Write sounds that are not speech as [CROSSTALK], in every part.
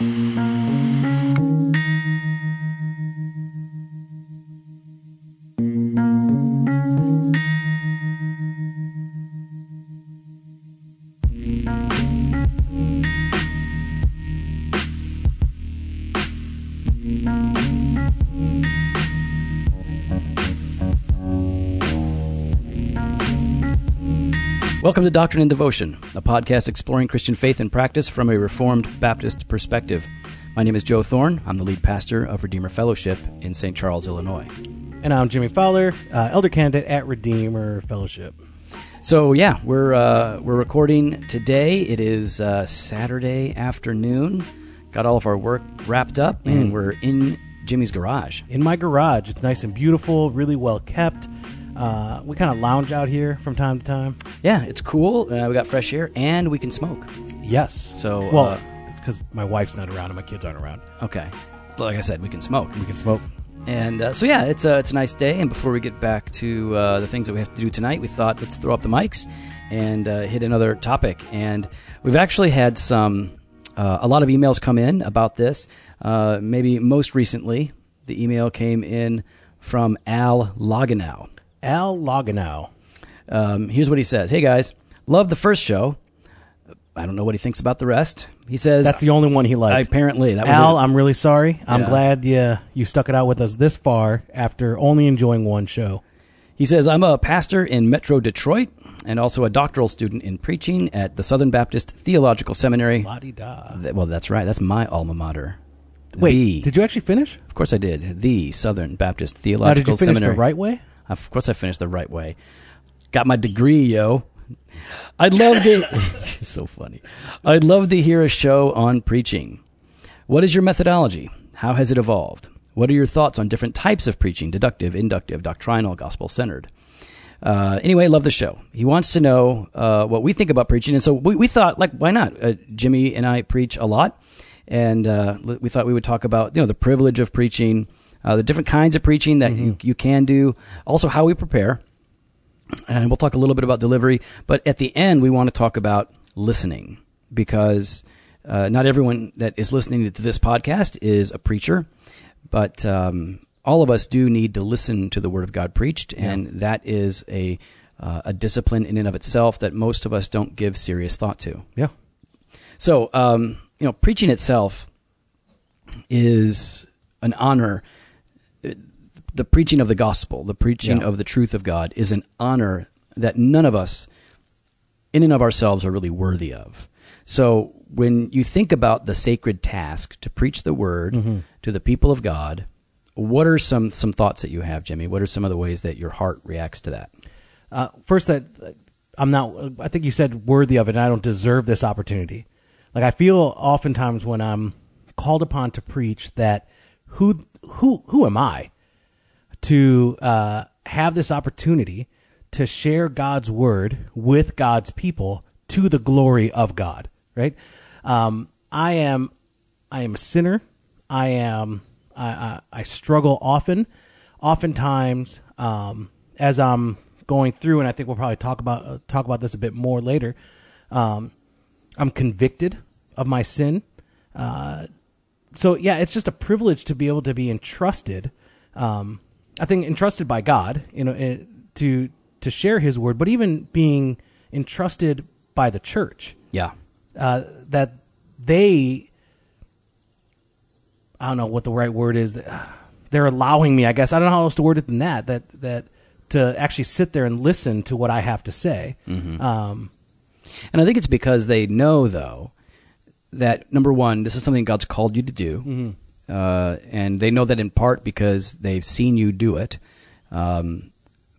Mm-hmm. Welcome to Doctrine and Devotion, a podcast exploring Christian faith and practice from a Reformed Baptist perspective. My name is Joe Thorn. I'm the lead pastor of Redeemer Fellowship in St. Charles, Illinois. And I'm Jimmy Fowler, uh, elder candidate at Redeemer Fellowship. So yeah, we're uh, we're recording today. It is uh, Saturday afternoon. Got all of our work wrapped up, and we're in Jimmy's garage. In my garage, it's nice and beautiful, really well kept. Uh, we kind of lounge out here from time to time. Yeah, it's cool. Uh, we got fresh air, and we can smoke. Yes. So, well, uh, it's because my wife's not around and my kids aren't around. Okay, so like I said, we can smoke. We can smoke. And uh, so yeah, it's a it's a nice day. And before we get back to uh, the things that we have to do tonight, we thought let's throw up the mics and uh, hit another topic. And we've actually had some uh, a lot of emails come in about this. Uh, maybe most recently, the email came in from Al Loganow. Al Loganow. Um, here's what he says: Hey guys, love the first show. I don't know what he thinks about the rest. He says That's the only one he liked. apparently that was Al, it. I'm really sorry. I'm Yeah. glad you you stuck it out with us this far after only enjoying one show. He says, I'm a pastor in Metro Detroit and also a doctoral student in preaching at the Southern Baptist Theological Seminary. La-di-da. Th- Well, that's right. That's my alma mater. Wait, The- did you actually finish? Of course I did. The Southern Baptist Now, Theological did you finish Seminary. the right way? Of course I finished the right way. Got my degree, yo. I'd love to. [LAUGHS] [LAUGHS] So funny. I'd love to hear a show on preaching. What is your methodology? How has it evolved? What are your thoughts on different types of preaching deductive, inductive, doctrinal, gospel centered? Uh, anyway, love the show. He wants to know uh, what we think about preaching. And so we, we thought, like, why not? Uh, Jimmy and I preach a lot. And uh, we thought we would talk about, you know, the privilege of preaching, uh, the different kinds of preaching that you, you can do, also how we prepare and we'll talk a little bit about delivery. But at the end, we want to talk about listening because uh, not everyone that is listening to this podcast is a preacher, but um, all of us do need to listen to the Word of God preached, and that is a uh, a discipline in and of itself that most of us don't give serious thought to. Yeah. So, um, you know, preaching itself is an honor. The preaching of the gospel, the preaching Yeah. of the truth of God, is an honor that none of us, in and of ourselves, are really worthy of. So, when you think about the sacred task to preach the word Mm-hmm. to the people of God, what are some some thoughts that you have, Jimmy? What are some of the ways that your heart reacts to that? Uh, first, that I'm not. I think you said worthy of it, and I don't deserve this opportunity. Like I feel oftentimes when I'm called upon to preach that who who who am I to uh, have this opportunity to share God's word with God's people to the glory of God? Right? Um, I am I am a sinner. I am I, I, I struggle often. Oftentimes, um, as I'm going through, and I think we'll probably talk about uh, talk about this a bit more later. Um, I'm convicted of my sin. Uh, so yeah, it's just a privilege to be able to be entrusted. Um, I think entrusted by God, you know, eh, to to share His word, but even being entrusted by the church Yeah, uh, that they I don't know what the right word is. [SIGHS] They're allowing me, I guess. I don't know how else to word it than that. That that to actually sit there and listen to what I have to say. Um, And I think it's because they know, though, that number one, this is something God's called you to do. Uh, and they know that in part because they've seen you do it. Um,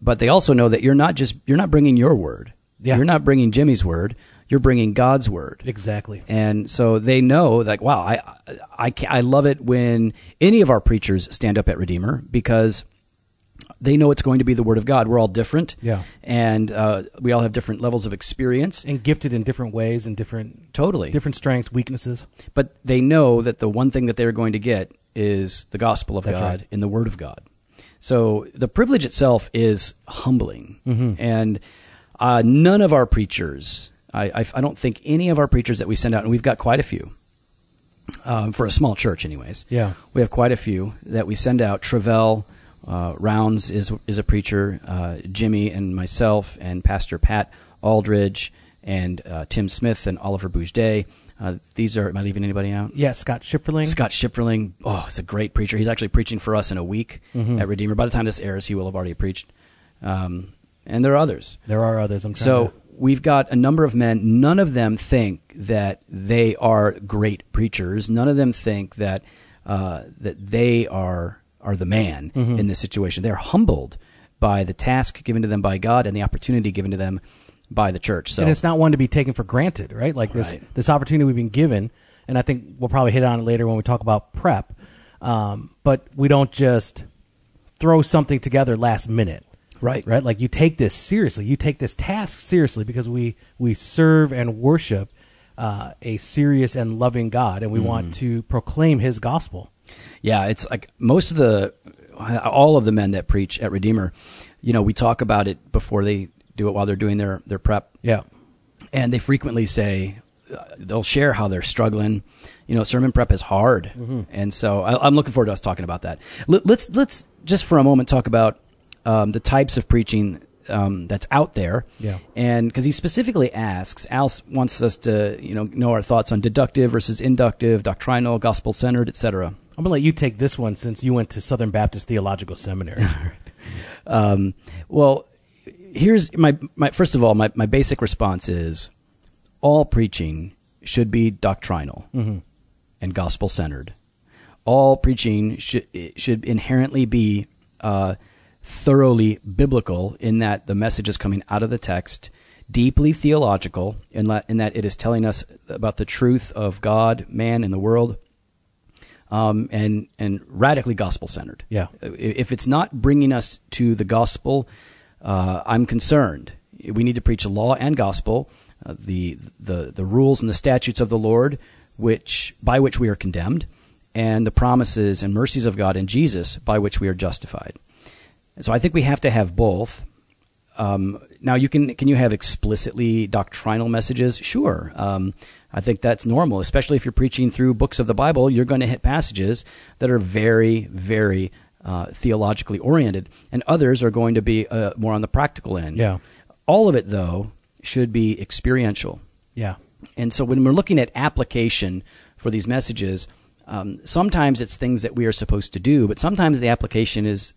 but they also know that you're not just, you're not bringing your word. Yeah. You're not bringing Jimmy's word. You're bringing God's word. exactly. And so they know, like, wow, I, I, ca- I love it when any of our preachers stand up at Redeemer because they know it's going to be the Word of God. We're all different. Yeah. And uh, we all have different levels of experience. And gifted in different ways and different Totally. different strengths, weaknesses. But they know that the one thing that they're going to get is the gospel of That's God right. in the Word of God. So the privilege itself is humbling. Mm-hmm. And uh, none of our preachers, I, I, I don't think any of our preachers that we send out, and we've got quite a few, um, for a small church, anyways. Yeah. we have quite a few that we send out. Travell uh, Rounds is is a preacher. Uh, Jimmy and myself and Pastor Pat Aldridge and uh, Tim Smith and Oliver Boujde. Uh, these are. Am I leaving anybody out? Yeah, Scott Schifferling. Scott Schifferling. Oh, he's a great preacher. He's actually preaching for us in a week Mm-hmm. at Redeemer. By the time this airs, he will have already preached. Um, and there are others. There are others. I'm So to- we've got a number of men. None of them think that they are great preachers. None of them think that uh, that they are are the man Mm-hmm. in this situation. They're humbled by the task given to them by God and the opportunity given to them by the church. So and it's not one to be taken for granted, right? Like this Right. this opportunity we've been given, and I think we'll probably hit on it later when we talk about prep. Um, but we don't just throw something together last minute, right, right? Like you take this seriously. You take this task seriously because we we serve and worship uh, a serious and loving God, and we Mm-hmm. want to proclaim His gospel. Yeah, it's like most of the, all of the men that preach at Redeemer, you know, we talk about it before they do it while they're doing their, their prep. Yeah, And they frequently say, they'll share how they're struggling. You know, sermon prep is hard. And so I, I'm looking forward to us talking about that. Let, let's, let's just for a moment talk about um, the types of preaching um, that's out there. Yeah. And because he specifically asks, Al wants us to, you know, know our thoughts on deductive versus inductive, doctrinal, gospel centered, etc. I'm gonna let you take this one since you went to Southern Baptist Theological Seminary. [LAUGHS] Um, well, here's my, my first of all, my, my basic response is all preaching should be doctrinal and gospel centered. All preaching should should inherently be uh, thoroughly biblical in that the message is coming out of the text, deeply theological in, la- in that it is telling us about the truth of God, man, and the world, um, and and radically gospel centered. Yeah. If it's not bringing us to the gospel, uh, I'm concerned. We need to preach the law and gospel, uh, the the the rules and the statutes of the Lord, which by which we are condemned, and the promises and mercies of God in Jesus, by which we are justified. So I think we have to have both. Um, now you can can you have explicitly doctrinal messages? Sure. Um, I think that's normal, especially if you're preaching through books of the Bible. You're going to hit passages that are very, very uh, theologically oriented, and others are going to be uh, more on the practical end. Yeah. All of it, though, should be experiential. yeah, And so when we're looking at application for these messages, um, sometimes it's things that we are supposed to do, but sometimes the application is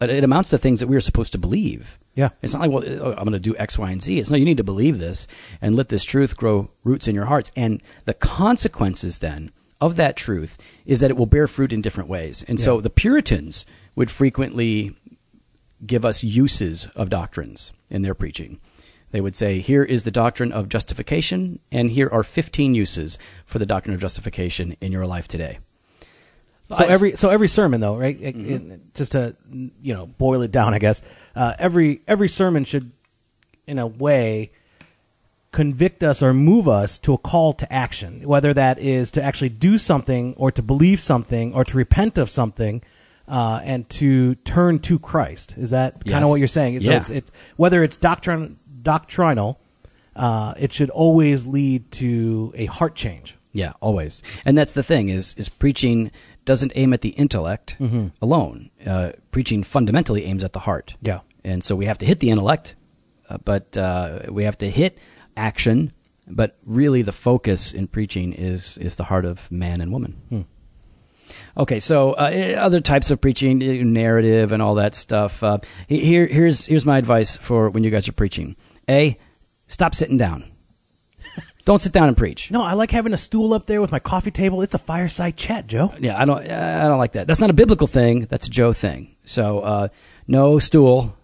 it- it amounts to things that we are supposed to believe. Yeah. It's not like, well, uh, I'm going to do X, Y, and Z. It's no, you need to believe this and let this truth grow roots in your hearts. And the consequences then of that truth is that it will bear fruit in different ways. And so the Puritans would frequently give us uses of doctrines in their preaching. They would say, here is the doctrine of justification, and here are 15 uses for the doctrine of justification in your life today. So every so every sermon though, right? it- it- just to you know boil it down, I guess uh, every every sermon should, in a way, convict us or move us to a call to action, whether that is to actually do something or to believe something or to repent of something. Uh, and to turn to Christ is that Yeah. kind of what you're saying? So Yeah. it's, it's whether it's doctrin- doctrinal, uh, it should always lead to a heart change. Yeah, always. And that's the thing is is preaching doesn't aim at the intellect alone. Uh, preaching fundamentally aims at the heart. Yeah. And so we have to hit the intellect, uh, but uh, we have to hit action. But really, the focus in preaching is is the heart of man and woman. Okay, so uh, eh, other types of preaching, eh, narrative, and all that stuff. Uh, here, here's here's my advice for when you guys are preaching. A, stop sitting down. Don't sit down and preach. No, I like having a stool up there with my coffee table. It's a fireside chat, Joe. Yeah, I don't. I don't like that. That's not a biblical thing. That's a Joe thing. So, uh, no stool,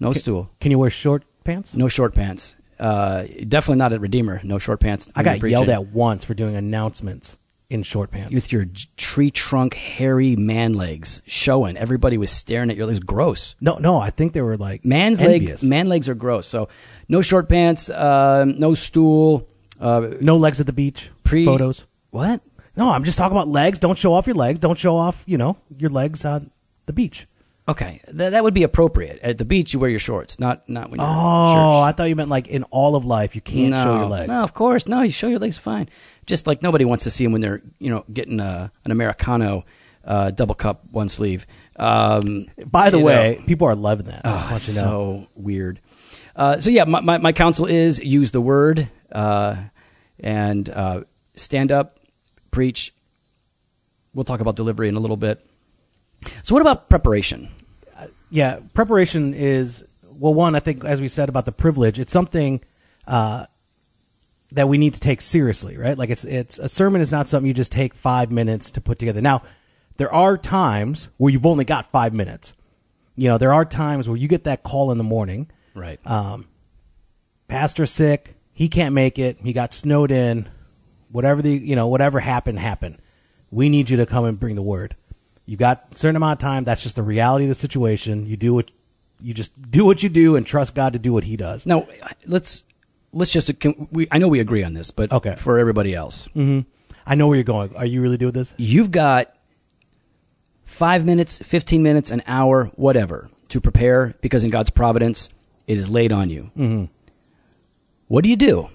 no stool, Can you wear short pants? no short pants. Uh, definitely not at Redeemer. No short pants. I got yelled at once for doing announcements in short pants. with your tree trunk, hairy man legs showing. Everybody was staring at your legs. Gross. no, no, I think they were like Man's envious. legs. Man legs are gross. So, no short pants. um no stool. Uh, no legs at the beach. Pre- photos. what? No, I'm just talking about legs. Don't show off your legs. Don't show off, you know, your legs on the beach. Okay, Th- that would be appropriate. At the beach, you wear your shorts, not not when you're. at Oh, church. I thought you meant like in all of life you can't no, show your legs. No, of course, no. You show your legs fine. just like nobody wants to see them when they're you know getting a, an americano uh, double cup one sleeve. Um, By the you way, know. people are loving that. I Oh, just want you to know. so weird. Uh, so yeah, my, my, my counsel is use the word uh, and uh, stand up, preach. We'll talk about delivery in a little bit. So what about preparation? yeah, preparation is well. One, I think, as we said about the privilege, it's something uh, that we need to take seriously, right? Like it's it's a sermon is not something you just take five minutes to put together. Now, there are times where you've only got five minutes. You know, there are times where you get that call in the morning. Right. Pastor sick, he can't make it. He got snowed in. Whatever the you know whatever happened happened. We need you to come and bring the word. You got a certain amount of time. That's just the reality of the situation. You do what you just do what you do and trust God to do what He does. now let's let's just can we, I know we agree on this, but Okay. for everybody else, I know where you're going. Are you really doing this? you've got five minutes, fifteen minutes, an hour, whatever to prepare because in God's providence it is laid on you. Mm-hmm. What do you do?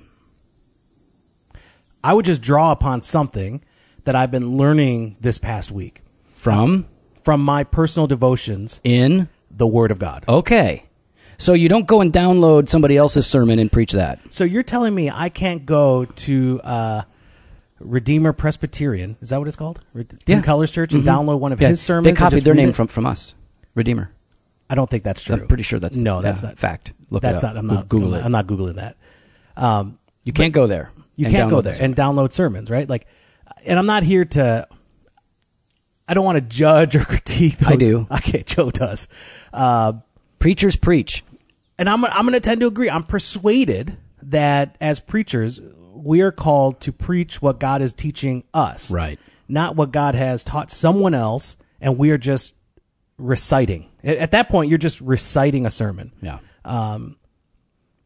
I would just draw upon something that I've been learning this past week From from my personal devotions, in the Word of God. Okay. So you don't go and download somebody else's sermon and preach that. So you're telling me I can't go to uh, Redeemer Presbyterian? Is that what it's called? Re- Tim Yeah. Keller's Church and download one of Yeah, his sermons. They copied their name it? from, from us, Redeemer. I don't think that's true. I'm pretty sure that's no. That's yeah, not fact. Look that's it up. not. I'm not. Google I'm it. I'm not googling that. Um, you can't go there. you can't go there and download sermons, right? Like, and I'm not here to. I don't want to judge or [LAUGHS] critique. Those. I do. [LAUGHS] Okay, Joe does. Uh, preachers preach. and I'm I'm going to tend to agree. I'm persuaded that as preachers, we are called to preach what God is teaching us, Right. Not what God has taught someone else, and we are just reciting. At, at that point, you're just reciting a sermon. Yeah.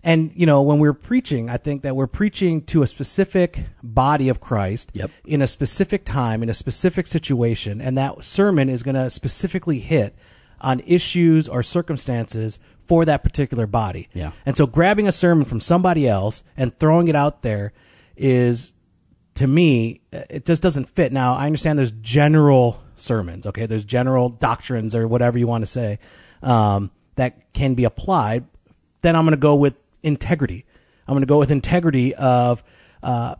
And you know, when we're preaching, I think that we're preaching to a specific body of Christ Yep. in a specific time, in a specific situation, and that sermon is going to specifically hit on issues or circumstances for that particular body. Yeah. And so grabbing a sermon from somebody else and throwing it out there is to me uh, it just doesn't fit. Now, I understand there's general sermons, okay? There's general doctrines or whatever you want to say um, that can be applied. Then I'm going to go with integrity. I'm going to go with integrity of uh,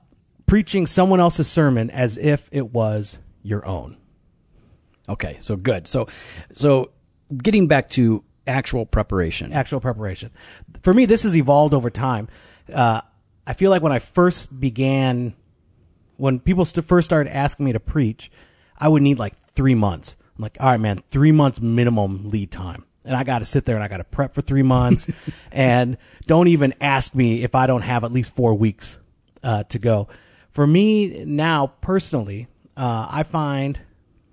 preaching someone else's sermon as if it was your own. Okay. So good. So, so getting back to actual preparation. actual preparation. For me, this has evolved over time. Uh, I feel like when I first began, when people st- first started asking me to preach, I would need like three months. I'm like, all right, man, three months minimum lead time. And I got to sit there and I got to prep for three months. [LAUGHS] and don't even ask me if I don't have at least four weeks uh, to go. For me now, personally, uh, I find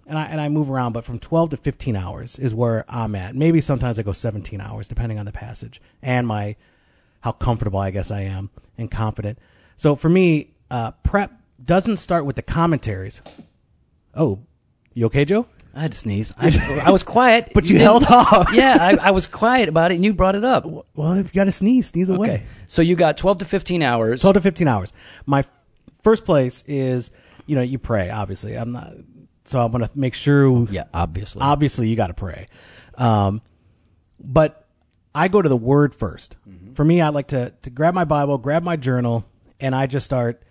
and I and I move around, but from twelve to fifteen hours is where I'm at. Maybe sometimes I go seventeen hours, depending on the passage and my how comfortable I guess I am and confident. So for me, uh, prep doesn't start with the commentaries. Oh, you okay, Joe? I had to sneeze. [LAUGHS] I, I was quiet, But you didn't- held [LAUGHS] off. yeah, I, I was quiet about it, and you brought it up. Well, if you got to sneeze, sneeze away. Okay. So you got 12 to 15 hours. 12 to 15 hours. My f- first place is, you know, you pray, obviously. I'm not, so I'm going to make sure. yeah, obviously. Obviously, you got to pray. Um, but I go to the word 1st For me, I like to, to grab my Bible, grab my journal, and I just start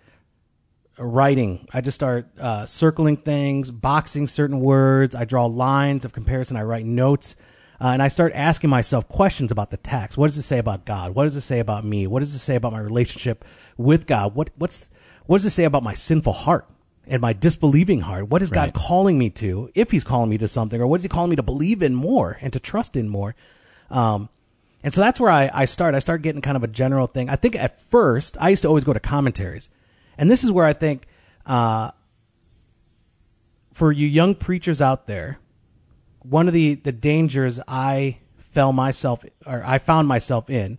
writing. I just start uh, circling things, boxing certain words. I draw lines of comparison. I write notes. Uh, and I start asking myself questions about the text. What does it say about God? What does it say about me? What does it say about my relationship with God? What what's what does it say about my sinful heart and my disbelieving heart? What is Right. God calling me to? If He's calling me to something, or what is He calling me to believe in more and to trust in more? Um, and so that's where I, I start. I start getting kind of a general thing. I think at first I used to always go to commentaries, and this is where I think uh, for you young preachers out there, one of the the dangers I fell myself or I found myself in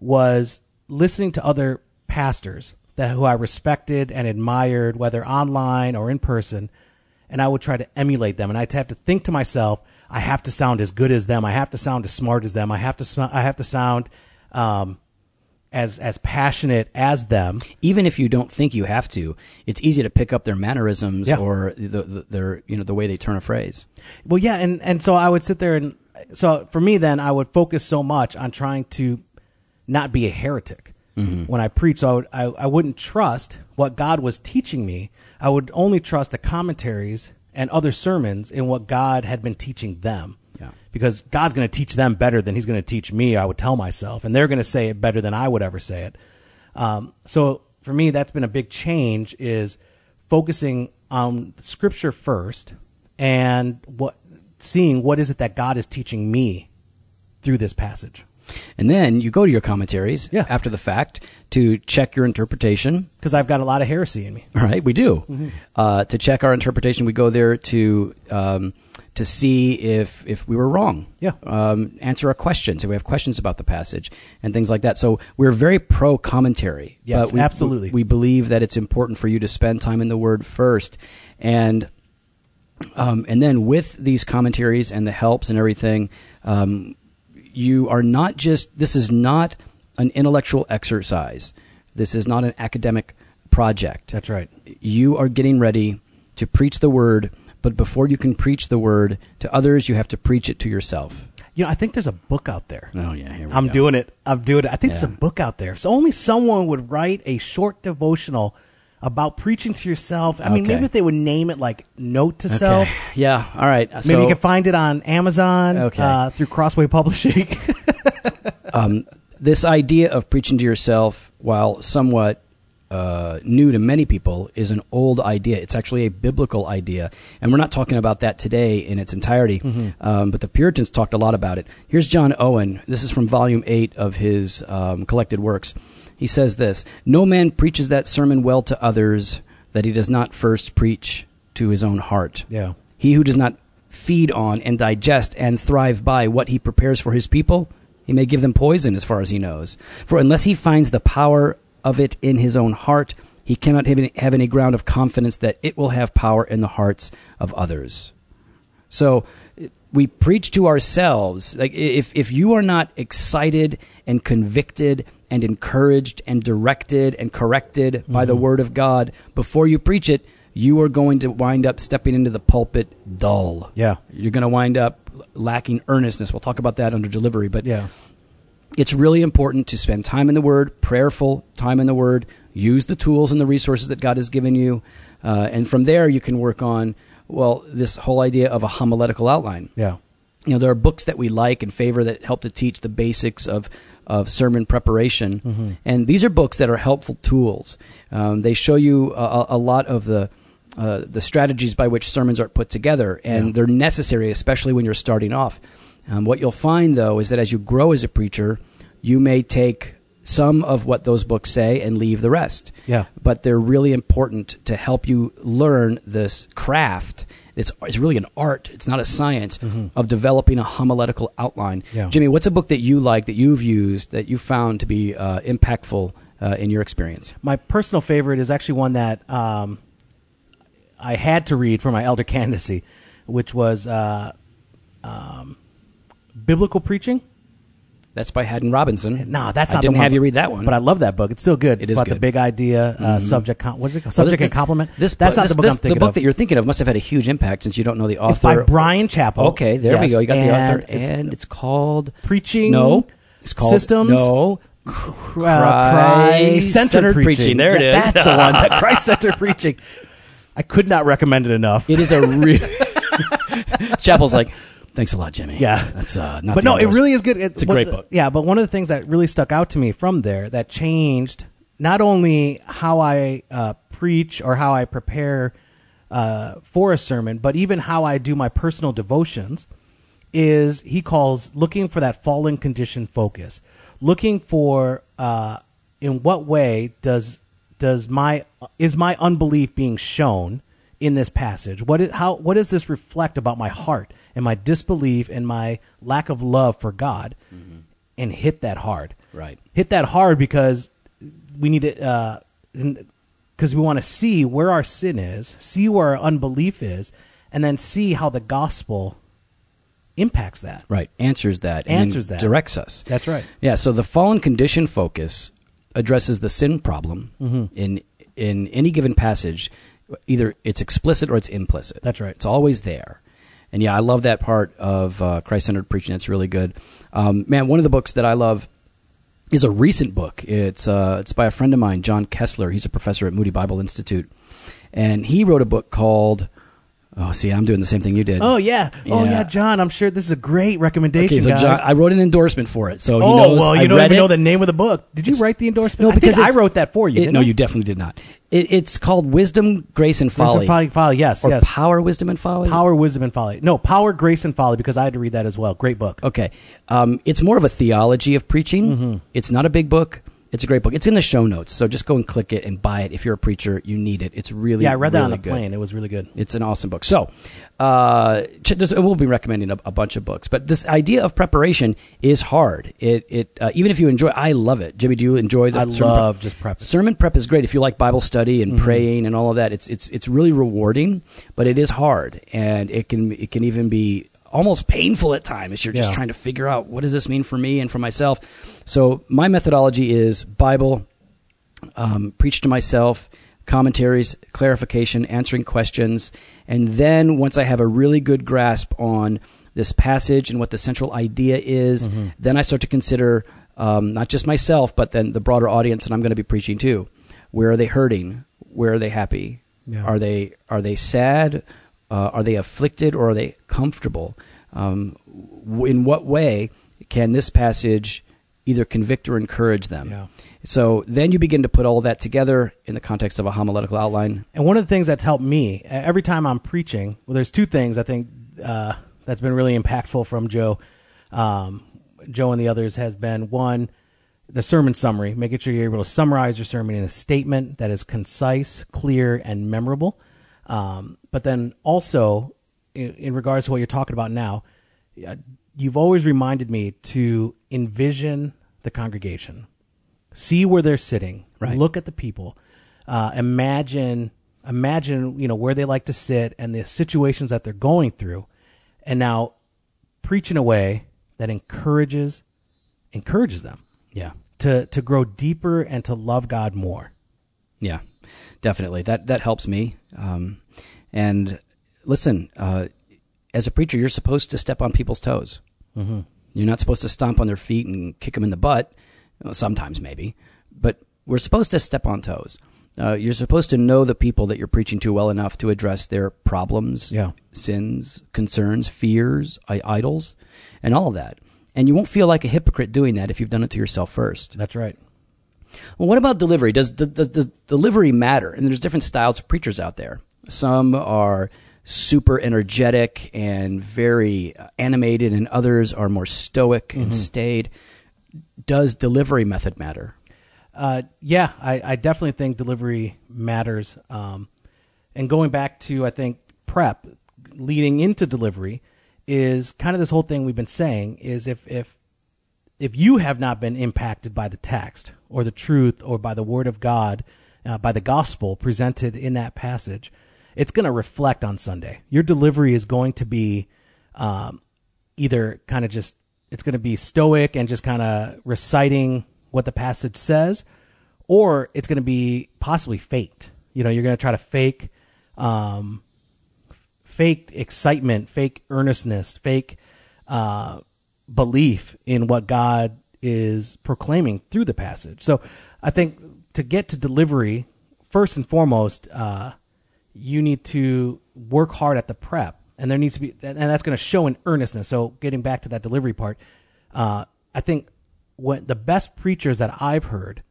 was listening to other pastors that who I respected and admired, whether online or in person, and I would try to emulate them. And I'd have to think to myself, I have to sound as good as them. I have to sound as smart as them. I have to. I have to sound um, as as passionate as them. Even if you don't think you have to, it's easy to pick up their mannerisms Yeah. or the, the, their you know the way they turn a phrase. Well, yeah, and and so I would sit there and so for me then I would focus so much on trying to not be a heretic mm-hmm. when I preach. So I, would, I I wouldn't trust what God was teaching me. I would only trust the commentaries and other sermons in what God had been teaching them. Yeah. Because God's going to teach them better than He's going to teach me. I would tell myself, and they're going to say it better than I would ever say it. Um, so for me, that's been a big change is focusing on scripture first and what seeing what is it that God is teaching me through this passage. And then you go to your commentaries Yeah. after the fact to check your interpretation. Because I've got a lot of heresy in me. All right, we do. Mm-hmm. Uh, to check our interpretation, we go there to um, to see if if we were wrong. Yeah. Um, answer a question. So we have questions about the passage and things like that. So we're very pro commentary. Yes, but we, absolutely. We, we believe that it's important for you to spend time in the Word first, and um, and then with these commentaries and the helps and everything, um, you are not just. This is not an intellectual exercise. This is not an academic project That's right. you are getting ready to preach the word, but before you can preach the word to others, you have to preach it to yourself. You know, I think there's a book out there. Oh yeah, I'm go. doing it. I'm doing it. I think there's a book out there. So only someone would write a short devotional about preaching to yourself. I mean, maybe if they would name it like Note to Okay. Self. Yeah. All right. Maybe So, you can find it on Amazon Okay. uh, through Crossway Publishing. [LAUGHS] um, this idea of preaching to yourself, while somewhat uh, new to many people, is an old idea. It's actually a biblical idea, and we're not talking about that today in its entirety. Um, but the Puritans talked a lot about it. Here's John Owen. This is from Volume Eight of his um, collected works. He says this: No man preaches that sermon well to others that he does not first preach to his own heart. yeah. He who does not feed on and digest and thrive by what he prepares for his people, he may give them poison as far as he knows. For unless he finds the power of it in his own heart, he cannot have any, have any ground of confidence that it will have power in the hearts of others. So we preach to ourselves. Like if if you are not excited and convicted and encouraged and directed and corrected by the mm-hmm. word of God before you preach it, you are going to wind up stepping into the pulpit dull. Yeah. You're going to wind up lacking earnestness. We'll talk about that under delivery, but Yeah. It's really important to spend time in the Word, prayerful time in the Word. Use the tools and the resources that God has given you, uh, and from there you can work on well this whole idea of a homiletical outline. Yeah. You know, there are books that we like and favor that help to teach the basics of of sermon preparation, and these are books that are helpful tools. Um, they show you a, a- a lot of the uh, the strategies by which sermons are put together, and Yeah. they're necessary, especially when you're starting off. Um, what you'll find, though, is that as you grow as a preacher, you may take some of what those books say and leave the rest. Yeah. But they're really important to help you learn this craft. It's, it's really an art, it's not a science, of developing a homiletical outline. Mm-hmm. Yeah. Jimmy, what's a book that you like, that you've used, that you found to be uh, impactful uh, in your experience? My personal favorite is actually one that um, I had to read for my elder [LAUGHS] candidacy, which was uh, um, Biblical Preaching. That's by Haddon Robinson. No, that's I not I didn't have you read that one. but I love that book. It's still good. It is about the big idea, uh, subject. Com- what is it? called? Well, Subject this- and complement. This that's book- not this- the book this- I'm thinking The book of. that you're thinking of must have had a huge impact since you don't know the author. it's by Bryan Chapell. Okay, there we go. You got the author, it's and it's called preaching. No, it's called systems. No, uh, Christ-centered Christ-centered preaching. preaching. There it Yeah, is. That's the one. [LAUGHS] The Christ-centered preaching. I could not recommend it enough. It is a real. [LAUGHS] Chapell's like, thanks a lot, Jimmy. Yeah. that's uh, not. but no, it others." really is good. It's a great the- book. Yeah, but one of the things that really stuck out to me from there that changed not only how I uh, preach or how I prepare uh, for a sermon, but even how I do my personal devotions is he calls looking for that fallen condition focus, looking for uh, in what way does does my is my unbelief being shown in this passage? What is, how what does this reflect about my heart and my disbelief and my lack of love for God? And hit that hard, Right. Hit that hard because we need to because we want to see where our sin is, see where our unbelief is, and then see how the gospel impacts that. Right. Answers that. and Answers that. Directs us. That's right. Yeah. So the fallen condition focus addresses the sin problem Mm-hmm. in in any given passage. Either it's explicit or it's implicit. That's right. It's always there. And yeah, I love that part of uh, Christ centered preaching. That's really good. Um, man, one of the books that I love is a recent book. It's uh, it's by a friend of mine, John Koessler. He's a professor at Moody Bible Institute, and he wrote a book called. Oh, see, I'm doing the same thing you did. Oh yeah. Oh Yeah. yeah, John. I'm sure this is a great recommendation, okay, so guys. John, I wrote an endorsement for it, so he oh knows. well, I you don't even it. know the name of the book. Did you It's- write the endorsement? No, I because I it's- wrote that for you. It- no, I? you definitely did not. It, it's called Wisdom, Grace, and Wisdom, Folly, folly, folly. Yes, or yes. Power, Wisdom, and Folly. Power, wisdom, and folly. No, power, grace, and folly. Because I had to read that as well. Great book. Okay. Um, it's more of a theology of preaching. Mm-hmm. It's not a big book. It's a great book. It's in the show notes, so just go and click it and buy it. If you're a preacher, you need it. It's really Yeah, I read that on the good. plane. It was really good. It's an awesome book. So, uh, there's- we'll be recommending a, a bunch of books, but this idea of preparation is hard. It, it uh, even if you enjoy, I love it. Jimmy, do you enjoy the I sermon prep? love just prep. Sermon prep is great if you like Bible study and praying and all of that. It's it's it's really rewarding, but it is hard, and it can it can even be almost painful at times. You're just Yeah. trying to figure out what does this mean for me and for myself. So my methodology is Bible, um, preach to myself, commentaries, clarification, answering questions, and then once I have a really good grasp on this passage and what the central idea is, Mm-hmm. then I start to consider um, not just myself, but then the broader audience that I'm going to be preaching to. Where are they hurting? Where are they happy? Yeah. Are they are they sad? Uh, are they afflicted or are they comfortable? Um, w- in what way can this passage either convict or encourage them? Yeah. So then you begin to put all that together in the context of a homiletical outline. And one of the things that's helped me every time I'm preaching, well, there's two things I think uh, that's been really impactful from Joe, um, Joe and the others has been one, the sermon summary, making sure you're able to summarize your sermon in a statement that is concise, clear, and memorable. Um, but then also, in, in regards to what you're talking about now, you've always reminded me to envision the congregation, see where they're sitting, Right. look at the people, uh, imagine imagine you know where they like to sit and the situations that they're going through, and now preach in a way that encourages encourages them Yeah. to to grow deeper and to love God more. Yeah, definitely. That that helps me. Um, and listen, uh, as a preacher, you're supposed to step on people's toes. Mm-hmm. You're not supposed to stomp on their feet and kick them in the butt. Well, sometimes, maybe, but we're supposed to step on toes. Uh, you're supposed to know the people that you're preaching to well enough to address their problems, Yeah. sins, concerns, fears, I- idols, and all of that. And you won't feel like a hypocrite doing that if you've done it to yourself first. That's right. Well, what about delivery? Does, does, does delivery matter? And there's different styles of preachers out there. Some are super energetic and very uh, animated, and others are more stoic and staid. Does delivery method matter? Uh, yeah, I, I definitely think delivery matters. Um, and going back to, I think, prep leading into delivery is kind of this whole thing we've been saying is if, if, if you have not been impacted by the text or the truth or by the word of God, uh, by the gospel presented in that passage, it's going to reflect on Sunday. Your delivery is going to be um, either kind of just it's going to be stoic and just kind of reciting what the passage says, or it's going to be possibly faked. You know, you're going to try to fake, um, fake excitement, fake earnestness, fake uh, belief in what God is proclaiming through the passage. So, I think to get to delivery, first and foremost, uh, you need to work hard at the prep and there needs to be and that's going to show in earnestness so getting back to that delivery part uh, i think when the best preachers that i've heard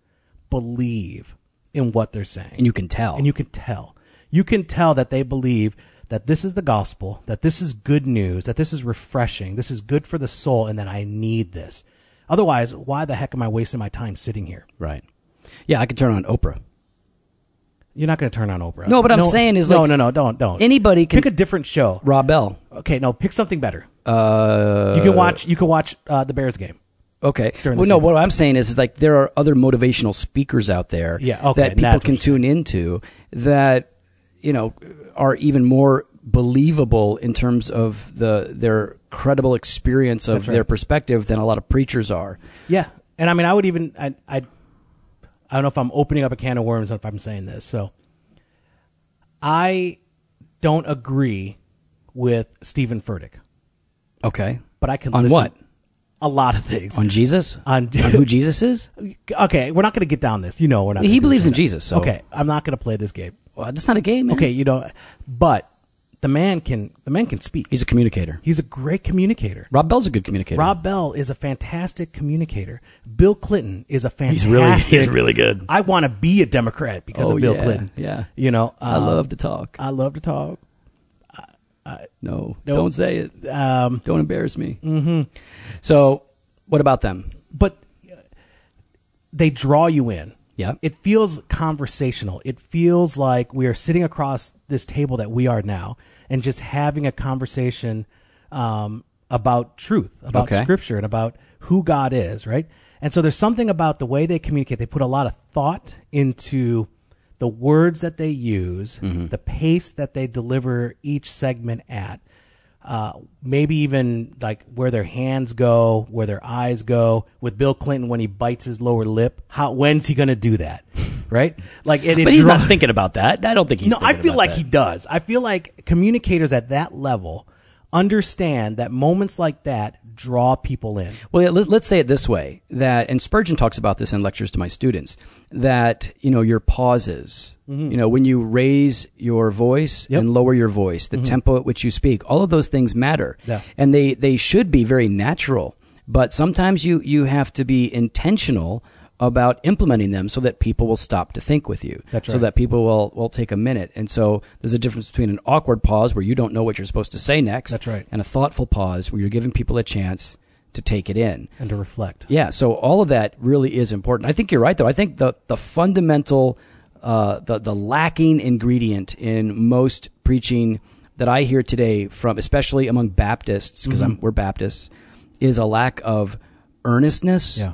believe in what they're saying And you can tell. and you can tell you can tell that they believe that this is the gospel that this is good news that this is refreshing this is good for the soul and that i need this otherwise why the heck am i wasting my time sitting here right. Yeah, I could turn on Oprah. You're not going to turn on oprah No, but I'm saying is no like- no no don't don't Anybody can pick a different show Rob Bell. Okay, no, pick something better. Uh, You can watch. You can watch uh, the Bears game. Okay. during the Well, no, season. what I'm saying is, is like there are other motivational speakers out there Yeah, okay, that people that's can what tune into that you know are even more believable in terms of the their credible experience of their perspective than a lot of preachers are. Yeah, and I mean, I would even. I. I I don't know if I'm opening up a can of worms if I'm saying this. So I don't agree with Steven Furtick, Okay. but I can On listen- what? A lot of things. On Jesus? On- [LAUGHS] on who Jesus is? okay, we're not going to get down this. You know, we're not. He believes in Jesus, so- okay, I'm not going to play this game. Well, that's not a game, man. Okay, you know, but the man can the man can speak. He's a communicator. He's a great communicator. Rob Bell's a good communicator. Rob Bell is a fantastic communicator. Bill Clinton is a fantastic. He's really, he's really good. I want to be a Democrat because Oh, of Bill yeah, Clinton. yeah. you know, I um, love to talk. I love to talk. No, No. don't say it. Um, Don't embarrass me. Mm-hmm. So, what about them? but they draw you in. Yeah. It feels conversational. It feels like we are sitting across this table that we are now and just having a conversation um, about truth, about Okay. scripture, and about who God is, right? And so there's something about the way they communicate. They put a lot of thought into the words that they use, Mm-hmm. the pace that they deliver each segment at, uh, maybe even like where their hands go, where their eyes go. With Bill Clinton, when he bites his lower lip, how when's he going to do that? Right? Like, and it But he's not thinking about that. I don't think he's no, I feel like that. he does. I feel like communicators at that level understand that moments like that draw people in. Well, let's say it this way: that, and Spurgeon talks about this in lectures to my students. That you know your pauses, you know, when you raise your voice Mm-hmm. Yep. Mm-hmm. and lower your voice, the tempo at which you speak, all of those things matter, Yeah. and they they should be very natural. But sometimes you you have to be intentional about implementing them so that people will stop to think with you. That's So that people will will take a minute. And so there's a difference between an awkward pause where you don't know what you're supposed to say next. That's right. And a thoughtful pause where you're giving people a chance to take it in. And to reflect. Yeah, so all of that really is important. I think you're right, though. I think the the fundamental, uh, the the lacking ingredient in most preaching that I hear today from, especially among Baptists, because Mm-hmm. we're Baptists, is a lack of earnestness Yeah.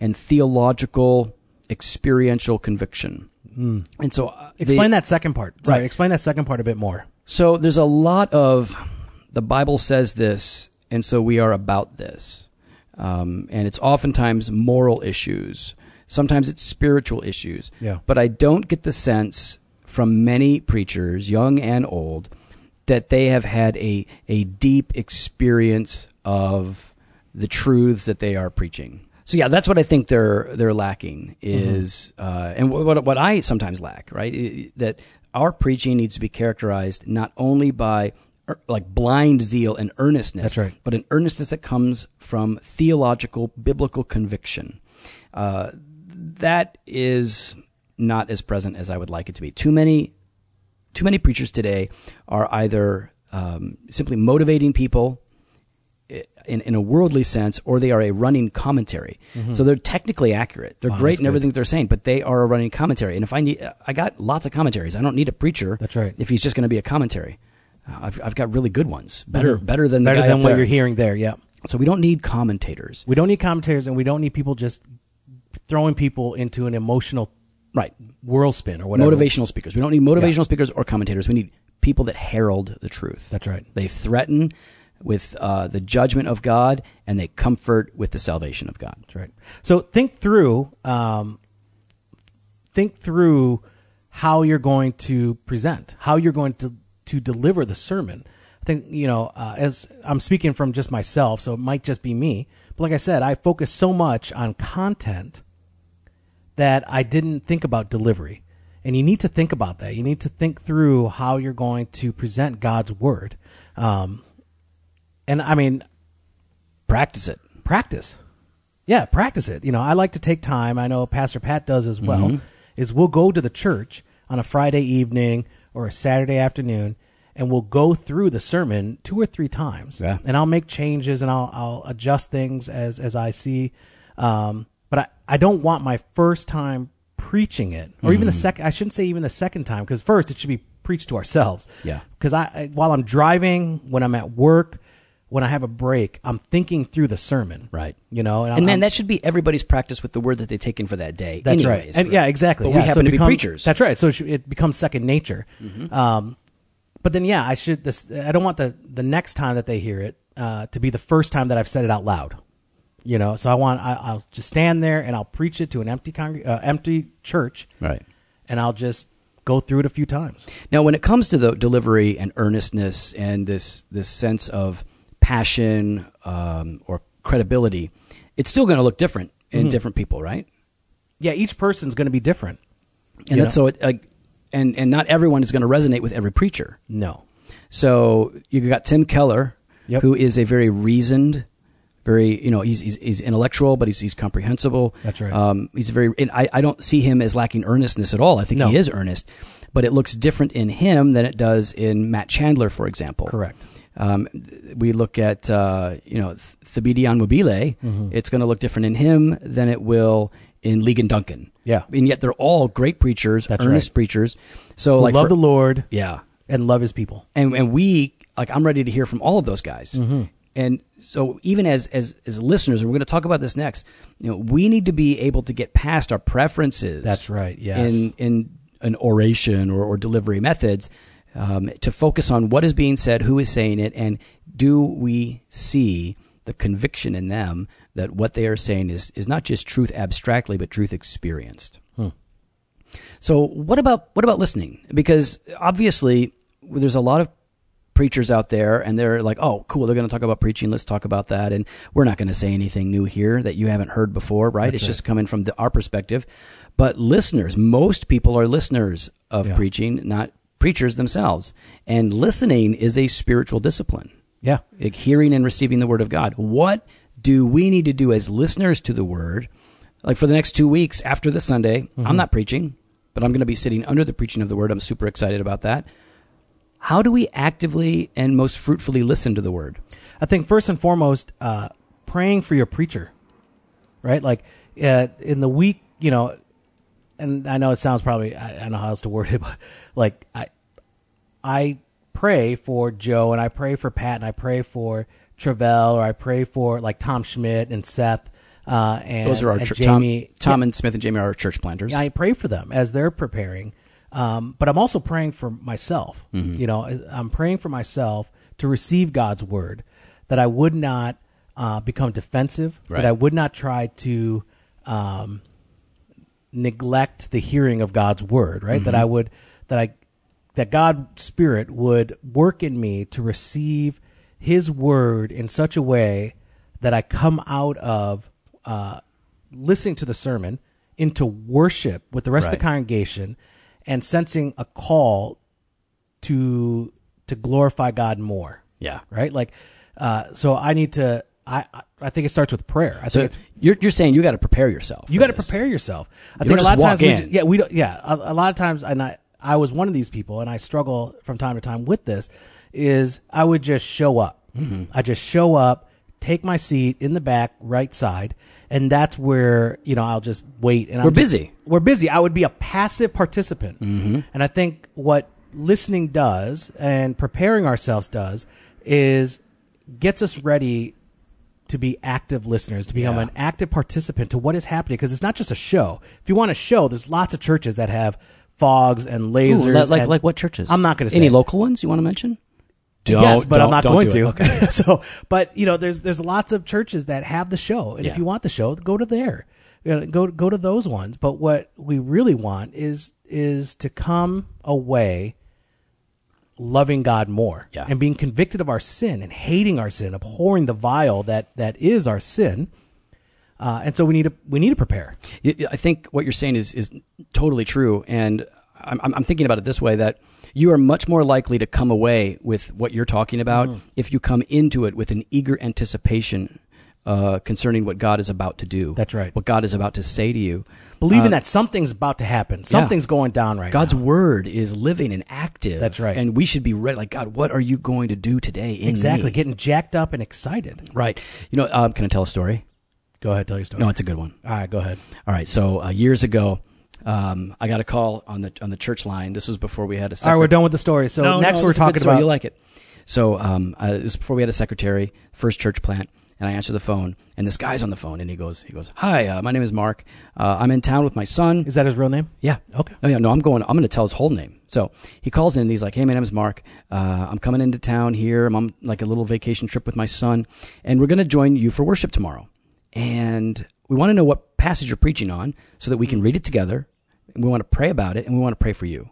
And theological experiential conviction. And so, uh, Explain that second part. Sorry, Right. explain that second part a bit more. so there's a lot of the Bible says this, and so we are about this. Um, and it's oftentimes moral issues. Sometimes it's spiritual issues. Yeah. But I don't get the sense from many preachers, young and old, that they have had a, a deep experience of the truths that they are preaching. So yeah, that's what I think they're they're lacking is, uh, and what what I sometimes lack, right? That our preaching needs to be characterized not only by er, like blind zeal and earnestness, That's right. but an earnestness that comes from theological, biblical conviction. Uh, that is not as present as I would like it to be. Too many, too many preachers today are either um, simply motivating people in, in a worldly sense, or they are a running commentary. So they're technically accurate. They're Wow, great in good. everything they're saying, but they are a running commentary. And if I need, I got lots of commentaries. I don't need a preacher. That's right. If he's just going to be a commentary, Uh, I've, I've got really good ones. Better, better than the Better guy than what there. you're hearing there. Yeah. So we don't need commentators. We don't need commentators and we don't need people just throwing people into an emotional Right. whirl spin or whatever. Motivational speakers. We don't need motivational speakers or commentators. We need people that herald the truth. That's right. They threaten with uh, the judgment of God and they comfort with the salvation of God. That's right. So think through, um, think through how you're going to present, how you're going to to deliver the sermon. I think you know, uh, as I'm speaking from just myself, so it might just be me. But like I said, I focus so much on content that I didn't think about delivery. And you need to think about that. You need to think through how you're going to present God's word. Um, and I mean, Practice it. practice. Yeah, practice it. You know, I like to take time. I know Pastor Pat does as well. Mm-hmm. Is we'll go to the church on a Friday evening or a Saturday afternoon, and we'll go through the sermon two or three times. Yeah. And I'll make changes and I'll I'll adjust things as as I see. Um, but I I don't want my first time preaching it, or even the Mm-hmm. second. I shouldn't say even the second time because first it should be preached to ourselves. Yeah. Because I, I while I'm driving, when I'm at work, when I have a break, I'm thinking through the sermon. Right. You know, and, And man, I'm- that should be everybody's practice with the word that they take in for that day. that's anyways, right. And yeah, exactly. But yeah, we so happen it to be preachers. That's right. So it, becomes second nature. Um, but then, yeah, I should. This I don't want the the next time that they hear it uh, to be the first time that I've said it out loud. You know, so I want I, I'll just stand there and I'll preach it to an empty uh, empty church, Right. and I'll just go through it a few times. Now, when it comes to the delivery and earnestness and this this sense of passion um, or credibility, it's still going to look different in different people, right? Yeah, each person's going to be different. And that's so it, like, and and not everyone is going to resonate with every preacher. No. So you got Tim Keller, Yep. who is a very reasoned, very you know he's he's, he's intellectual, but he's he's comprehensible. That's right. Um, he's very. And I I don't see him as lacking earnestness at all. I think No. he is earnest, but it looks different in him than it does in Matt Chandler, for example. Correct. Um, we look at uh, you know Th- Thabiti Anyabwile. Mm-hmm. It's going to look different in him than it will in Ligon Duncan. Yeah. and yet they're all great preachers, That's earnest right. preachers. So Who like love for- the Lord yeah, and love His people. and and we like I'm ready to hear from all of those guys. Mm-hmm. And so even as as as listeners, and we're going to talk about this next. You know, we need to be able to get past our preferences. That's right, yes. In in an oration or, or delivery methods. Um, to focus on what is being said, who is saying it, and do we see the conviction in them that what they are saying is is not just truth abstractly, but truth experienced. So what about what about listening? Because obviously there's a lot of preachers out there and they're like, "Oh, cool, they're going to talk about preaching. Let's talk about that." And we're not going to say anything new here that you haven't heard before, right? it's just coming from the, our perspective. But listeners, most people are listeners of Yeah. preaching, not preachers themselves. And listening is a spiritual discipline Yeah. like hearing and receiving the word of God. What do we need to do as listeners to the word? Like for the next two weeks after this Sunday, I'm not preaching, but I'm going to be sitting under the preaching of the word. I'm super excited about that. How do we actively and most fruitfully listen to the word? I think first and foremost, uh, praying for your preacher, right? Like uh, in the week, you know, and I know it sounds probably I, I don't know how else to word it, [LAUGHS] but like I, I pray for Joe and I pray for Pat and I pray for Travell or I pray for like Tom Schmidt and Seth. Uh, and Those are our and church. Jamie. Tom, Tom Yeah. and Smith and Jamie are our church planters. I pray for them as they're preparing. Um, but I'm also praying for myself. Mm-hmm. You know, I'm praying for myself to receive God's word, that I would not uh, become defensive, Right. that I would not try to um, neglect the hearing of God's word. Right? That I Mm-hmm. would that I that God's Spirit would work in me to receive His word in such a way that I come out of uh, listening to the sermon into worship with the rest of the congregation and sensing a call to to glorify God more. Yeah. Right? Like uh, so I need to I I- think it starts with prayer. I So think it's you're, you're saying you got to prepare yourself. you got to prepare yourself. I You think a lot of times, we yeah, we don't. Yeah, a, a lot of times, and I, I was one of these people, and I struggle from time to time with this. Is I would just show up. Mm-hmm. I just show up, take my seat in the back right side, and that's where you know I'll just wait. And We're I'm just- busy. We're busy. I would be a passive participant, Mm-hmm. and I think what listening does and preparing ourselves does is gets us ready to be active listeners, to become Yeah. an active participant to what is happening. Because it's not just a show. If you want a show, there's lots of churches that have fogs and lasers. like, like, and- like what churches? I'm not going to say any local ones you want to mention. yes, but I'm don't- not don't going do to. it. Okay. [LAUGHS] so, but you know, there's there's lots of churches that have the show, and Yeah. if you want the show, go to there. You know, go go to those ones. But what we really want is is to come away loving God more Yeah. and being convicted of our sin and hating our sin, abhorring the vile that that is our sin. Uh, and so we need to we need to prepare. I think what you're saying is is totally true, and I'm, I'm thinking about it this way: that you are much more likely to come away with what you're talking about Mm-hmm. if you come into it with an eager anticipation uh, concerning what God is about to do. That's right. What God is about to say to you. Believing Uh, that something's about to happen, something's going down right God's now. word is living and active. That's right. and we should be ready. Like God, what are you going to do today? In Exactly, me? getting jacked up and excited. right. You know, um, can I tell a story? Go ahead, tell your story. No, it's a good one. All right, go ahead. All right. So uh, years ago, um, I got a call on the on the church line. This was before we had a. All right, we're done with the story. So No, next no, we're this is a good talking about You like it? So um, uh, this was before we had a secretary, first church plant, and I answer the phone, and this guy's on the phone, and he goes, he goes, "Hi, uh, my name is Mark. Uh, I'm in town with my son. Is that his real name? Yeah. Okay. Oh yeah. No, I'm going. I'm going to tell his whole name. So he calls in and he's like, "Hey, my name is Mark. Uh, I'm coming into town here. I'm on like a little vacation trip with my son, and we're going to join you for worship tomorrow." and we want to know what passage you're preaching on so that we can read it together. And we want to pray about it, and we want to pray for you.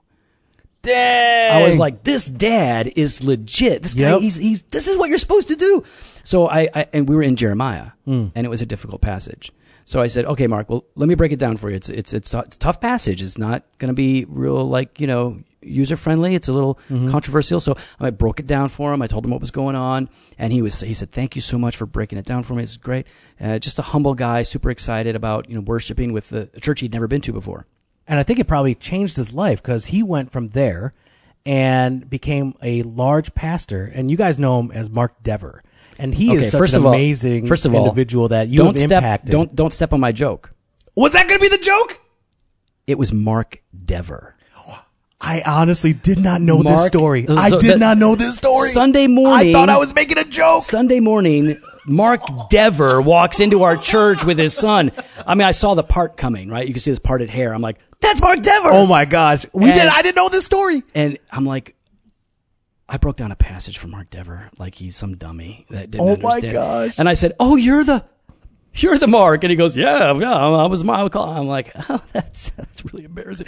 Dang. I was like, this dad is legit. This guy, Yep. he's, he's, this is what you're supposed to do. So I, I and we were in Jeremiah Hmm. and it was a difficult passage. So I said, okay, Mark, well, let me break it down for you. It's, it's, it's, it's a tough passage. It's not going to be real, like, you know, user friendly. It's a little Mm-hmm. controversial. So I broke it down for him. I told him what was going on. And he was, he said, thank you so much for breaking it down for me. It's great. Uh, just a humble guy, super excited about, you know, worshiping with the a church he'd never been to before. And I think it probably changed his life because he went from there and became a large pastor. And you guys know him as Mark Dever, and he Okay, is such first an all- amazing first of all, individual that you don't have step, impacted. Don't, don't step on my joke. Was that going to be the joke? It was Mark Dever. I honestly did not know this story. so- I did that- not know this story. Sunday morning- I thought I was making a joke. Sunday morning, Mark Dever walks into our church with his son. I mean, I saw the part coming, right? You can see this parted hair. I'm like, that's Mark Dever. Oh my gosh, we And- did. I didn't know this story. And I'm like, I broke down a passage for Mark Dever, like he's some dummy that didn't understand. Oh my understand. gosh. And I said, "Oh, you're the, you're the Mark." And he goes, "Yeah, yeah, I was my." call." I'm like, "Oh, [LAUGHS] that's that's really embarrassing."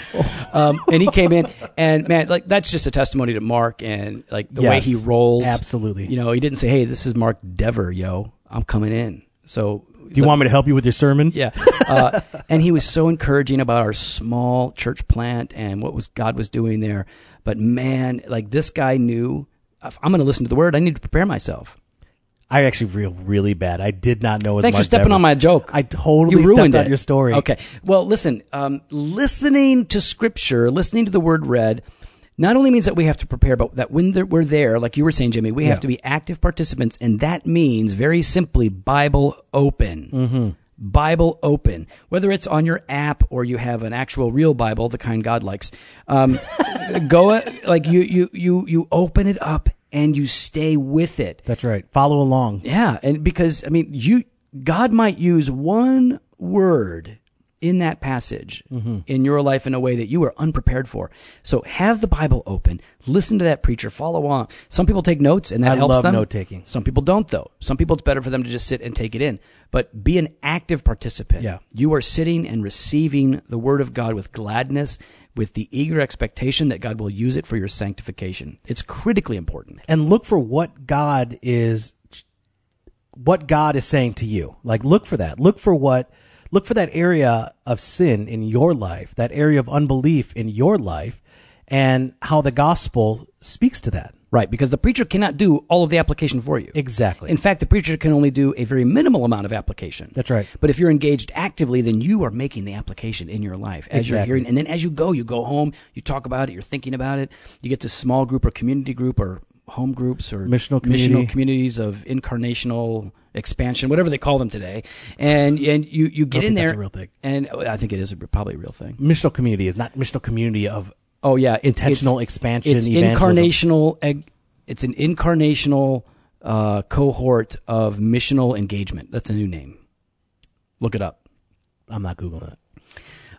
Um, and he came in, and man, like that's just a testimony to Mark and like the way Yes, he rolls. absolutely. You know, he didn't say, "Hey, this is Mark Dever, yo, I'm coming in." So Do you want me to help you with your sermon? yeah. Uh, and he was so encouraging about our small church plant and what was God was doing there. But man, like this guy knew if I'm going to listen to the word. I need to prepare myself. I actually feel really bad. I did not know. It was Thanks for stepping Dever. on my joke. I totally you ruined stepped on it. your story. Okay. Well, listen, um, listening to scripture, listening to the word read, not only means that we have to prepare, but that when we're there, like you were saying, Jimmy, we Yeah. have to be active participants. And that means very simply Bible open. Mm-hmm. Bible open. Whether it's on your app or you have an actual real Bible, the kind God likes, um, [LAUGHS] go, like you, you, you, you open it up and you stay with it. That's right. Follow along. Yeah, and because I mean, you God might use one word in that passage Mm-hmm. in your life in a way that you were unprepared for. So have the Bible open, listen to that preacher, follow on. Some people take notes and that I helps love them. note-taking. Some people don't though. Some people it's better for them to just sit and take it in. But be an active participant. Yeah. You are sitting and receiving the word of God with gladness, with the eager expectation that God will use it for your sanctification. It's critically important. and look for what God is what God is saying to you. Like look for that. Look for what look for that area of sin in your life, that area of unbelief in your life and how the gospel speaks to that. Right, because the preacher cannot do all of the application for you. Exactly. In fact, the preacher can only do a very minimal amount of application. That's right. But if you're engaged actively, then you are making the application in your life as you're hearing. And then as you go, you go home, you talk about it, you're thinking about it. You get to small group or community group or home groups or Missional community. missional communities of incarnational expansion, whatever they call them today. And and you, you get in there. a real thing. And I think it is a, probably a real thing. Missional community is not missional community of Oh yeah, it's, Intentional it's- expansion, It's evangelism. incarnational. eg- It's an incarnational uh, cohort of missional engagement. That's a new name. Look it up. I'm not googling it.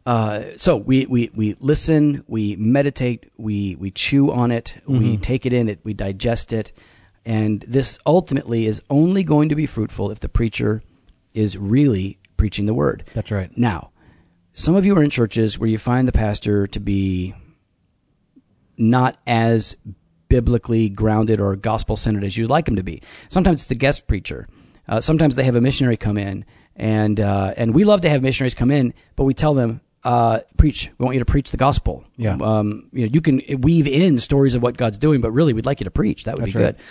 Uh, so we, we, we listen, we meditate, we, we chew on it, Mm-hmm. we take it in, it, we digest it, and this ultimately is only going to be fruitful if the preacher is really preaching the word. That's right. Now, some of you are in churches where you find the pastor to be not as biblically grounded or gospel centered as you'd like him to be. Sometimes it's the guest preacher. Uh, sometimes they have a missionary come in, and uh, and we love to have missionaries come in, but we tell them. Uh, preach. We want you to preach the gospel. Yeah. Um, you know, you can weave in stories of what God's doing, but really, we'd like you to preach. That would That's be right. good.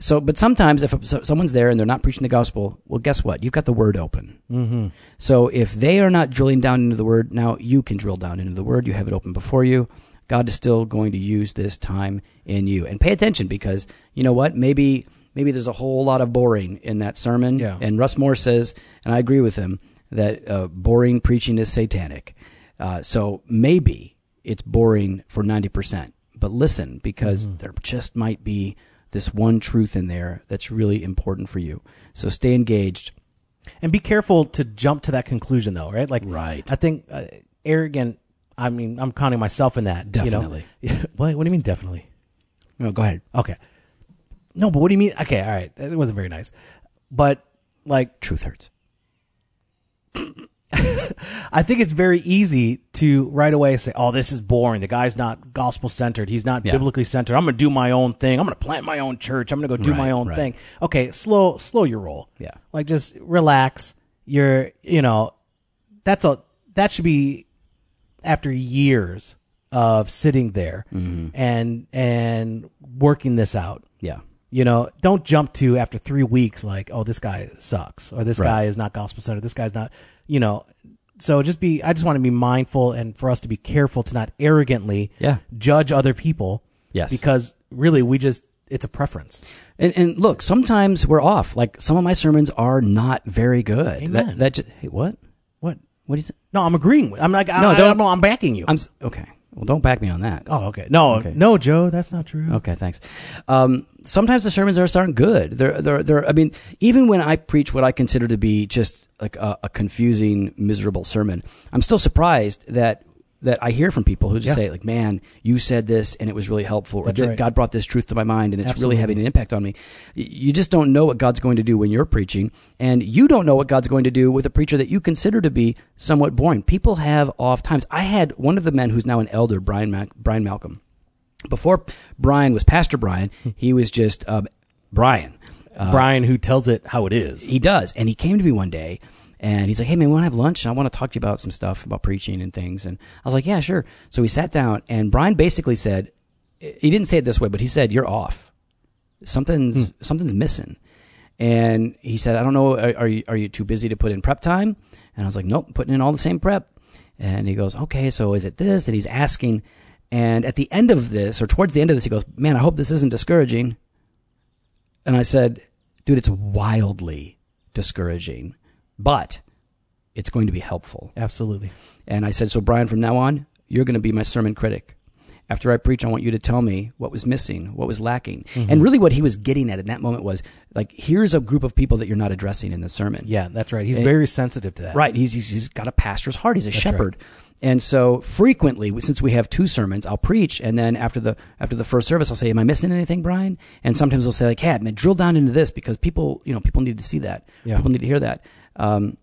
So, but sometimes if someone's there and they're not preaching the gospel, well, guess what? You've got the word open. Mm-hmm. So if they are not drilling down into the word, now you can drill down into the word. You have it open before you. God is still going to use this time in you. And pay attention because you know what? Maybe maybe there's a whole lot of boring in that sermon. Yeah. And Russ Moore says, and I agree with him, that uh, boring preaching is satanic. Uh, so maybe it's boring for 90%. But listen, because there just might be this one truth in there that's really important for you. So stay engaged. And be careful to jump to that conclusion, though, right? Like, Right. I think uh, arrogant. I mean, I'm counting myself in that. Definitely. You know? [LAUGHS] what, what do you mean, definitely? No, go ahead. Okay. No, but what do you mean? Okay, all right. It wasn't very nice. But like, Truth hurts. [LAUGHS] [LAUGHS] I think it's very easy to right away say, "Oh, this is boring. The guy's not gospel centered. He's not Yeah. biblically centered. I'm going to do my own thing. I'm going to plant my own church. I'm going to go do Right, my own right. thing." Okay, slow slow your roll. Yeah. Like just relax. You're, you know, that's a that should be after years of sitting there Mm-hmm. and and working this out. Yeah. You know, don't jump to after three weeks like, oh, this guy sucks, or this Right. guy is not gospel centered, this guy's not, you know. So just be, I just want to be mindful and for us to be careful to not arrogantly Yeah. judge other people. Yes. Because really, we just, it's a preference. And, and look, sometimes we're off. Like some of my sermons are not very good. Amen. That, that just, hey, what? What? What do you say? No, I'm agreeing with, I'm like, No, no, I, don't- know, I'm backing you. I'm okay. Well, don't back me on that. oh, okay. No, Okay. no, Joe, that's not true. Okay, thanks. Um, sometimes the sermons aren't good. They're, they're, they're, I mean, even when I preach what I consider to be just like a, a confusing, miserable sermon, I'm still surprised that that I hear from people who just Yeah. say, like, "Man, you said this, and it was really helpful," or right. God brought this truth to my mind, and it's Absolutely. really having an impact on me." You just don't know what God's going to do when you're preaching, and you don't know what God's going to do with a preacher that you consider to be somewhat boring. People have off times. I had one of the men who's now an elder, Brian Mac- Brian Malcolm before Brian was Pastor Brian, he was just uh, Brian. Brian, who tells it how it is. He does, and he came to me one day, and he's like, "Hey man, we want to have lunch. I want to talk to you about some stuff about preaching and things." And I was like, "Yeah, sure." So we sat down, and Brian basically said, he didn't say it this way, but he said, "You're off. Something's something's missing." And he said, "I don't know. Are, are you are you too busy to put in prep time?" And I was like, "Nope, putting in all the same prep." And he goes, "Okay, so is it this?" And he's asking. And at the end of this, or towards the end of this, he goes, "Man, I hope this isn't discouraging." And I said, dude, it's wildly discouraging, but it's going to be helpful. Absolutely. And I said, so Brian, from now on, you're going to be my sermon critic. After I preach, I want you to tell me what was missing, what was lacking. Mm-hmm. And really what he was getting at in that moment was like, here's a group of people that you're not addressing in the sermon. Yeah, that's right. He's And- very sensitive to that. Right. He's, he's, he's got a pastor's heart. He's a right. shepherd. And so frequently, since we have two sermons, I'll preach, and then after the after the first service, I'll say, "Am I missing anything, Brian?" And sometimes they'll say, "Like, hey, man, drill down into this because people, you know, people need to see that. Yeah. People need to hear that." Um,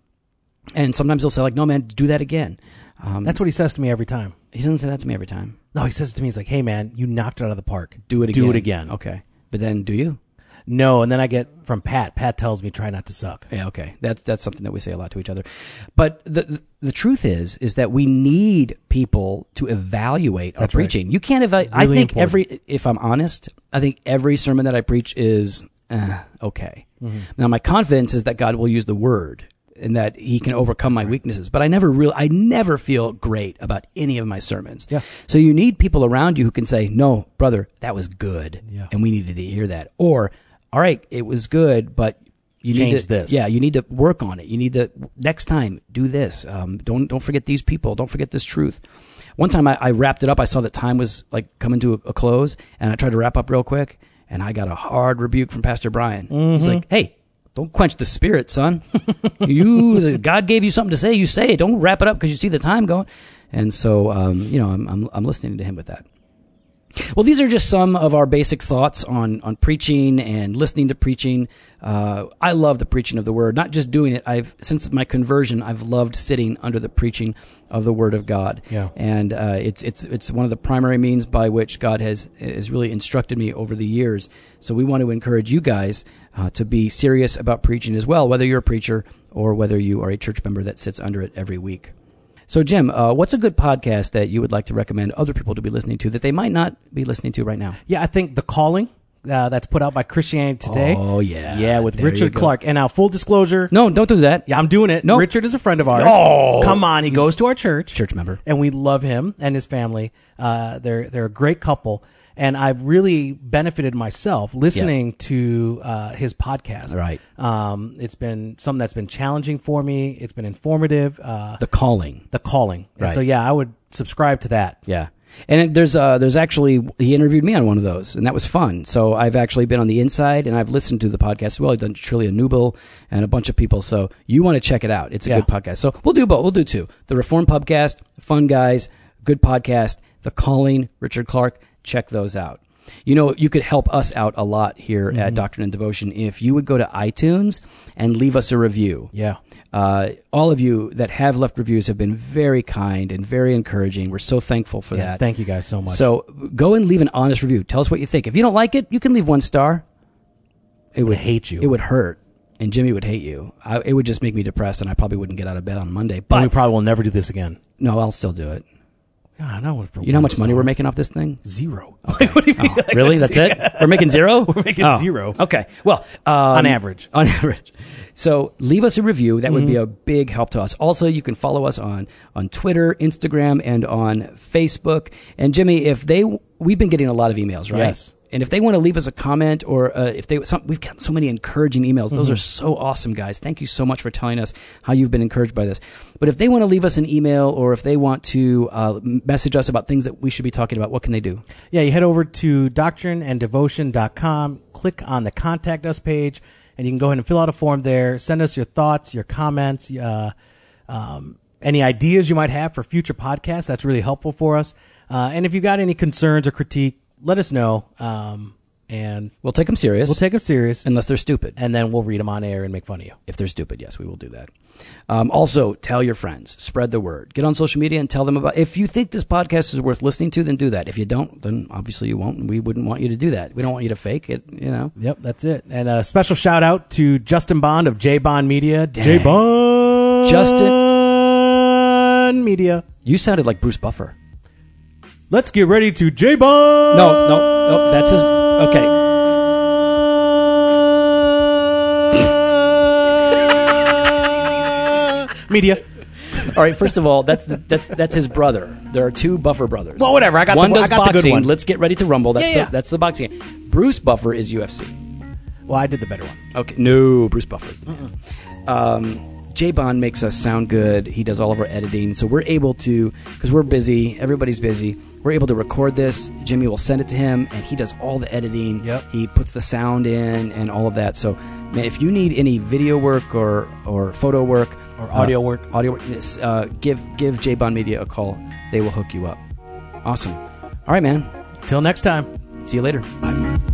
and sometimes they'll say, "Like, no, man, do that again." Um, That's what he says to me every time. he doesn't say that to me every time. No, he says to me, he's like, "Hey, man, you knocked it out of the park. Do it again. Do it again." Okay, but then do you? No, and then I get from Pat. Pat tells me, "Try not to suck." Yeah, okay. That's that's something that we say a lot to each other. But the the, the truth is is that we need people to evaluate our That's right. preaching. You can't evaluate. I think important. every if I'm honest, I think every sermon that I preach is uh, okay. Mm-hmm. Now my confidence is that God will use the word and that he can overcome my weaknesses. But I never real I never feel great about any of my sermons. Yeah. So you need people around you who can say, "No, brother, that was good." Yeah. And we needed to hear that. Or, "All right, it was good, but you need Change to, this. Yeah, you need to work on it. You need to next time do this. Um, don't don't forget these people. Don't forget this truth. One time I, I wrapped it up. I saw that time was like coming to a, a close, and I tried to wrap up real quick, and I got a hard rebuke from Pastor Brian. He's like, "Hey, don't quench the spirit, son. [LAUGHS] you God gave you something to say. You say it. Don't wrap it up because you see the time going." And so, um, you know, I'm, I'm I'm listening to him with that. Well, these are just some of our basic thoughts on on preaching and listening to preaching. Uh, I love the preaching of the word, not just doing it. I've since my conversion, I've loved sitting under the preaching of the word of God. Yeah. and uh, it's it's it's one of the primary means by which God has has really instructed me over the years. So we want to encourage you guys uh, to be serious about preaching as well, whether you're a preacher or whether you are a church member that sits under it every week. So, Jim, uh, what's a good podcast that you would like to recommend other people to be listening to that they might not be listening to right now? Yeah, I think the calling uh, that's put out by Christianity Today. Oh, yeah. yeah, with There Richard. Clark. And now, full disclosure. No, don't do that. Yeah, I'm doing it. No. Richard is a friend of ours. Oh. Come on, he goes to our church, Church member. and we love him and his family. Uh, they're they're a great couple, and I've really benefited myself listening to uh, his podcast. Right. Um, it's been something that's been challenging for me. It's been informative. Uh, The calling. the calling. And Right. so yeah, I would subscribe to that. Yeah. And there's uh, there's actually he interviewed me on one of those, and that was fun. So I've actually been on the inside, and I've listened to the podcast as well. I've done Trillia Newbell and a bunch of people. So you want to check it out. It's a Yeah. good podcast. So we'll do both. We'll do two. The Reform Pubcast, fun guys, good podcast. The Calling, Richard Clark. Check those out. You know, you could help us out a lot here Mm-hmm. at Doctrine and Devotion if you would go to iTunes and leave us a review. Yeah. Uh, all of you that have left reviews have been very kind and very encouraging. We're so thankful for Yeah, that. Thank you guys so much. So go and leave an honest review. Tell us what you think. If you don't like it, you can leave one star. It would hate you. It would hurt, and Jimmy would hate you. I, it would just make me depressed, and I probably wouldn't get out of bed on Monday. but we probably will never do this again. no, I'll still do it. Yeah, I. For You know how much money we're making off this thing? Zero. [LAUGHS] Oh, [LAUGHS] really? That's it? We're making [LAUGHS] zero? We're making zero. Okay. Well, um, On average. On average. So leave us a review. That would be Mm-hmm. a big help to us. Also, you can follow us on on Twitter, Instagram, and on Facebook. And Jimmy, if they we've been getting a lot of emails, right? Yes. And if they want to leave us a comment or uh, if they some, we've got so many encouraging emails. Those Mm-hmm. are so awesome, guys. Thank you so much for telling us how you've been encouraged by this. But if they want to leave us an email or if they want to uh, message us about things that we should be talking about, what can they do? Yeah, you head over to doctrineanddevotion.com, click on the contact us page, and you can go ahead and fill out a form there. Send us your thoughts, your comments, uh, um, any ideas you might have for future podcasts. That's really helpful for us. Uh, and if you've got any concerns or critique, let us know, um, and We'll take them serious. we'll take them serious, unless they're stupid. and then we'll read them on air and make fun of you. If they're stupid, yes, we will do that. Um, also, tell your friends, spread the word. Get on social media and tell them about. If you think this podcast is worth listening to, then do that. If you don't, then obviously you won't. And we wouldn't want you to do that. We don't want you to fake it. You know. Yep, that's it. And a special shout out to Justin Bond of J Bond Media. J Bond Justin- Media. You sounded like Bruce Buffer. Let's get ready to J Bond. No, no, no. That's his. Okay. [LAUGHS] Media. All right. First of all, that's the, that's that's his brother. There are two Buffer brothers. Well, whatever. I got one the- I does got the good boxing. one. Let's get ready to rumble. That's Yeah, yeah. the that's the boxing. game. Bruce Buffer is UFC. Well, I did the better one. Okay, no, Bruce Buffer is the man. Um, J Bond makes us sound good. He does all of our editing, so we're able to because we're busy. Everybody's busy. We're able to record this. Jimmy will send it to him, and he does all the editing. Yep. He puts the sound in and all of that. So, man, if you need any video work or or photo work Or audio uh, work. audio work, uh, give give J Bond Media a call. They will hook you up. Awesome. All right, man. Till next time. See you later. Bye.